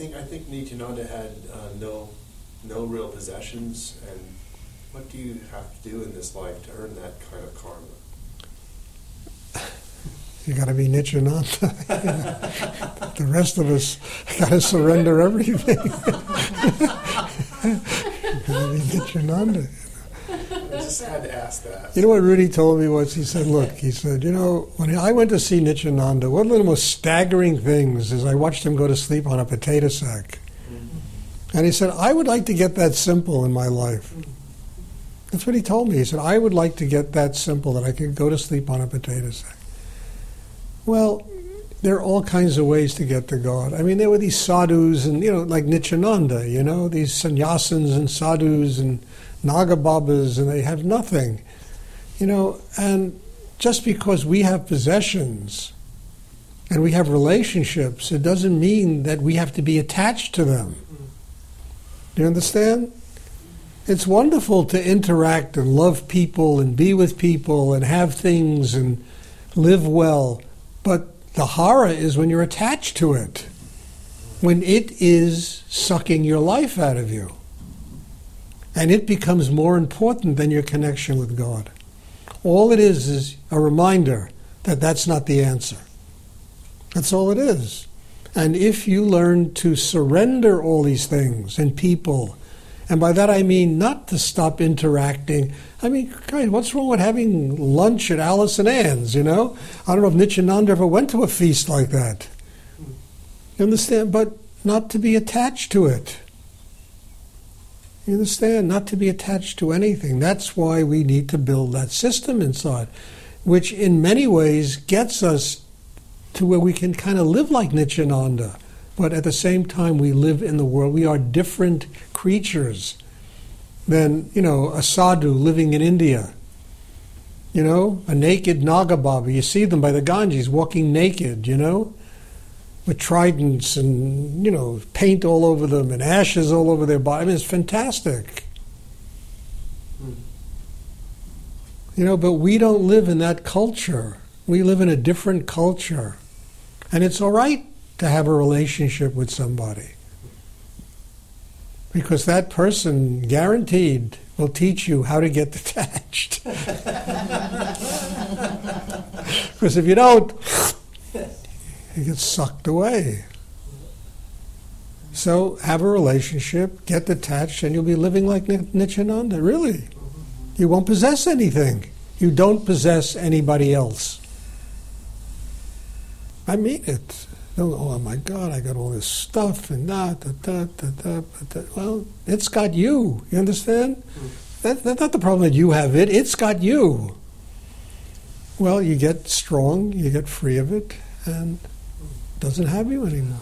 think I think Nityananda had uh, no no real possessions, and what do you have to do in this life to earn that kind of karma? You got to be Nityananda. the rest of us got to surrender everything. got to be Nityananda. I just had to ask that. You know what Rudy told me was he said, "Look," he said, "You know, when I went to see Nityananda, one of the most staggering things is I watched him go to sleep on a potato sack." Mm-hmm. And he said, I would like to get that simple in my life. That's what he told me. He said, I would like to get that simple that I could go to sleep on a potato sack. Well, there are all kinds of ways to get to God. I mean, there were these sadhus and, you know, like Nityananda, you know, these sannyasins and sadhus and nagababas, and they have nothing. You know, and just because we have possessions and we have relationships, it doesn't mean that we have to be attached to them. Do you understand? It's wonderful to interact and love people and be with people and have things and live well, but the horror is when you're attached to it, when it is sucking your life out of you. And it becomes more important than your connection with God. All it is is a reminder that that's not the answer. That's all it is. And if you learn to surrender all these things and people, and by that I mean not to stop interacting. I mean, guys, what's wrong with having lunch at Alice and Ann's, you know? I don't know if Nityananda ever went to a feast like that. You understand? But not to be attached to it. You understand? Not to be attached to anything. That's why we need to build that system inside, which in many ways gets us to where we can kind of live like Nityananda, but at the same time we live in the world. We are different creatures than, you know, a sadhu living in India. You know, a naked Nagababa. You see them by the Ganges walking naked, you know, with tridents and, you know, paint all over them and ashes all over their body. I mean, it's fantastic. You know, but we don't live in that culture. We live in a different culture. And it's all right to have a relationship with somebody. Because that person, guaranteed, will teach you how to get detached. because if you don't, you get sucked away. So have a relationship, get detached, and you'll be living like Nityananda, really. You won't possess anything. You don't possess anybody else. I mean it. Oh my God, I got all this stuff and that, that, that, that, that. Well, it's got you. You understand? Mm. That, that's not the problem that you have it. It's got you. Well, you get strong, you get free of it, and it doesn't have you anymore.